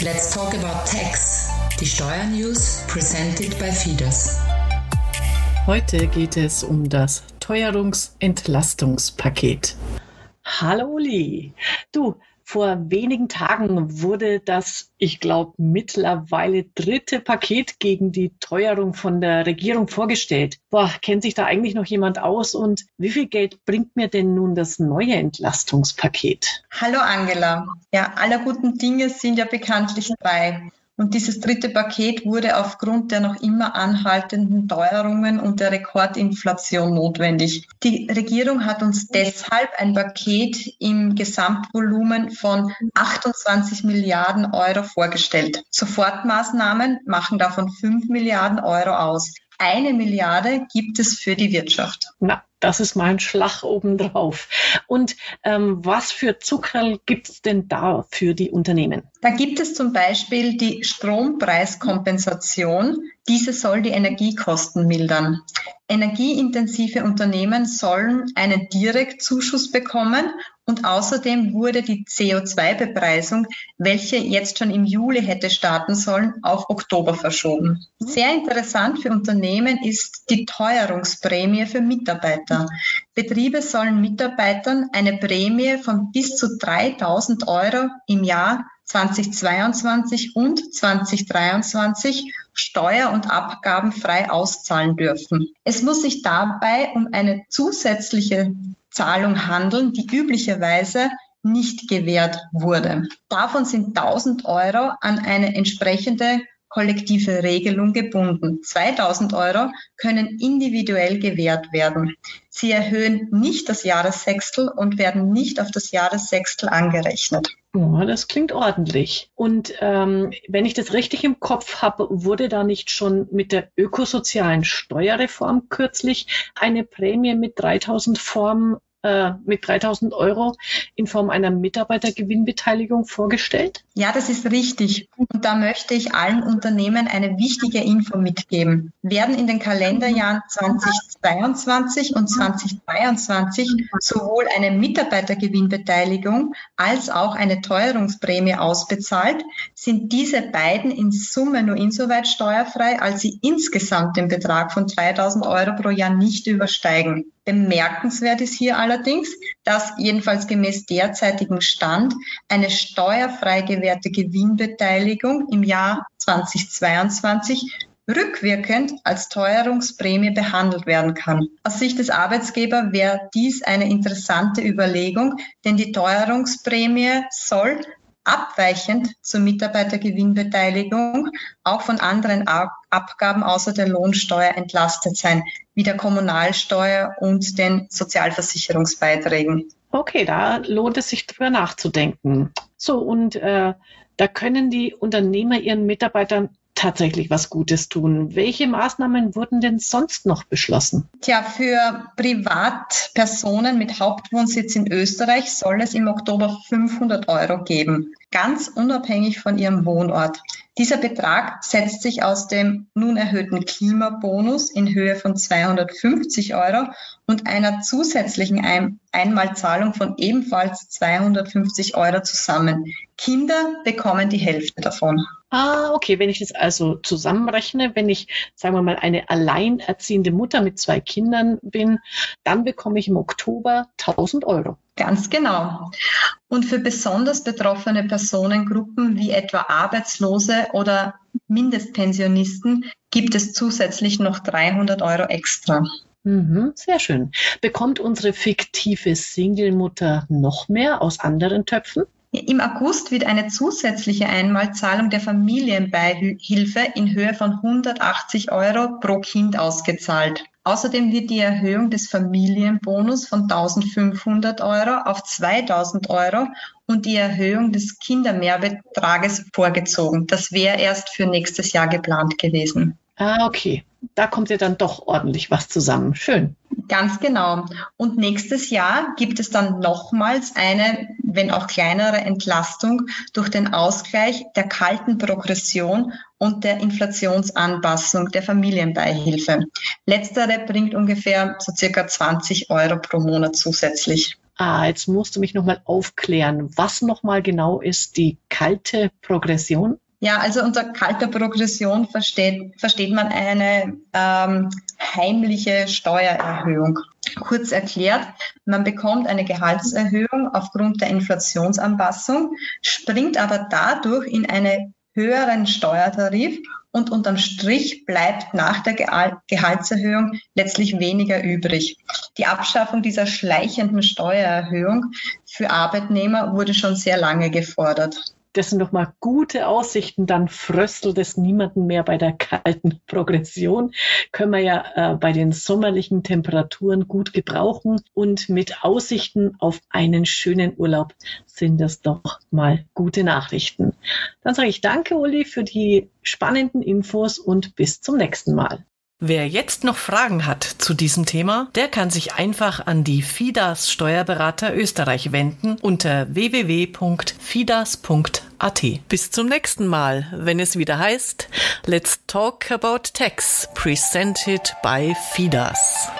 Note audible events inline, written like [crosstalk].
Let's talk about tax. Die Steuernews presented by Fides. Heute geht es um das Teuerungsentlastungspaket. Hallo Uli. Du, vor wenigen Tagen wurde das, ich glaube, mittlerweile dritte Paket gegen die Teuerung von der Regierung vorgestellt. Boah, kennt sich da eigentlich noch jemand aus? Und wie viel Geld bringt mir denn nun das neue Entlastungspaket? Hallo Angela. Ja, aller guten Dinge sind ja bekanntlich drei. Und dieses dritte Paket wurde aufgrund der noch immer anhaltenden Teuerungen und der Rekordinflation notwendig. Die Regierung hat uns deshalb ein Paket im Gesamtvolumen von 28 Milliarden Euro vorgestellt. Sofortmaßnahmen machen davon 5 Milliarden Euro aus. Eine Milliarde gibt es für die Wirtschaft. Na, das ist mein Schlag obendrauf. Und ähm, was für Zuckerl gibt es denn da für die Unternehmen? Da gibt es zum Beispiel die Strompreiskompensation. Diese soll die Energiekosten mildern. Energieintensive Unternehmen sollen einen Direktzuschuss bekommen und außerdem wurde die CO2-Bepreisung, welche jetzt schon im Juli hätte starten sollen, auf Oktober verschoben. Sehr interessant für Unternehmen ist die Teuerungsprämie für Mitarbeiter. Betriebe sollen Mitarbeitern eine Prämie von bis zu 3000 Euro im Jahr 2022 und 2023 steuer- und abgabenfrei auszahlen dürfen. Es muss sich dabei um eine zusätzliche Zahlung handeln, die üblicherweise nicht gewährt wurde. Davon sind 1000 Euro an eine entsprechende kollektive Regelung gebunden. 2000 Euro können individuell gewährt werden. Sie erhöhen nicht das Jahressechstel und werden nicht auf das Jahressechstel angerechnet. Oh, das klingt ordentlich. Und ähm, wenn ich das richtig im Kopf habe, wurde da nicht schon mit der ökosozialen Steuerreform kürzlich eine Prämie mit 3000 Formen äh, mit 3000 Euro in Form einer Mitarbeitergewinnbeteiligung vorgestellt? Ja, das ist richtig. Und da möchte ich allen Unternehmen eine wichtige Info mitgeben. Werden in den Kalenderjahren 2022 und 2023 sowohl eine Mitarbeitergewinnbeteiligung als auch eine Teuerungsprämie ausbezahlt, sind diese beiden in Summe nur insoweit steuerfrei, als sie insgesamt den Betrag von 3000 Euro pro Jahr nicht übersteigen. Bemerkenswert ist hier allerdings, dass jedenfalls gemäß derzeitigem Stand eine steuerfrei gewährte Gewinnbeteiligung im Jahr 2022 rückwirkend als Teuerungsprämie behandelt werden kann. Aus Sicht des Arbeitgebers wäre dies eine interessante Überlegung, denn die Teuerungsprämie soll abweichend zur Mitarbeitergewinnbeteiligung auch von anderen Abgaben außer der Lohnsteuer entlastet sein, wie der Kommunalsteuer und den Sozialversicherungsbeiträgen. Okay, da lohnt es sich drüber nachzudenken. So, und äh, da können die Unternehmer ihren Mitarbeitern tatsächlich was Gutes tun. Welche Maßnahmen wurden denn sonst noch beschlossen? Tja, für Privatpersonen mit Hauptwohnsitz in Österreich soll es im Oktober 500 Euro geben, ganz unabhängig von ihrem Wohnort. Dieser Betrag setzt sich aus dem nun erhöhten Klimabonus in Höhe von 250 Euro und einer zusätzlichen Ein Einmalzahlung von ebenfalls 250 Euro zusammen. Kinder bekommen die Hälfte davon. Ah, okay, wenn ich das also zusammenrechne, wenn ich, sagen wir mal, eine alleinerziehende Mutter mit zwei Kindern bin, dann bekomme ich im Oktober 1000 Euro. Ganz genau. Und für besonders betroffene Personengruppen wie etwa Arbeitslose oder Mindestpensionisten gibt es zusätzlich noch 300 Euro extra. Mhm, sehr schön. Bekommt unsere fiktive Single-Mutter noch mehr aus anderen Töpfen? Im August wird eine zusätzliche Einmalzahlung der Familienbeihilfe in Höhe von 180 Euro pro Kind ausgezahlt. Außerdem wird die Erhöhung des Familienbonus von 1500 Euro auf 2000 Euro und die Erhöhung des Kindermehrbetrages vorgezogen. Das wäre erst für nächstes Jahr geplant gewesen. Ah, okay. Da kommt ja dann doch ordentlich was zusammen. Schön. Ganz genau. Und nächstes Jahr gibt es dann nochmals eine, wenn auch kleinere Entlastung durch den Ausgleich der kalten Progression und der Inflationsanpassung der Familienbeihilfe. Letztere bringt ungefähr so circa 20 Euro pro Monat zusätzlich. Ah, jetzt musst du mich nochmal aufklären. Was nochmal genau ist die kalte Progression? Ja, also unter kalter Progression versteht, versteht man eine ähm, heimliche Steuererhöhung. Kurz erklärt, man bekommt eine Gehaltserhöhung aufgrund der Inflationsanpassung, springt aber dadurch in einen höheren Steuertarif und unterm Strich bleibt nach der Gehaltserhöhung letztlich weniger übrig. Die Abschaffung dieser schleichenden Steuererhöhung für Arbeitnehmer wurde schon sehr lange gefordert das sind doch mal gute Aussichten, dann fröstelt es niemanden mehr bei der kalten [laughs] Progression. Können wir ja äh, bei den sommerlichen Temperaturen gut gebrauchen und mit Aussichten auf einen schönen Urlaub sind das doch mal gute Nachrichten. Dann sage ich danke, Uli, für die spannenden Infos und bis zum nächsten Mal. Wer jetzt noch Fragen hat zu diesem Thema, der kann sich einfach an die FIDAS Steuerberater Österreich wenden unter www.fidas.at. Bis zum nächsten Mal, wenn es wieder heißt Let's Talk About Tax, presented by FIDAS.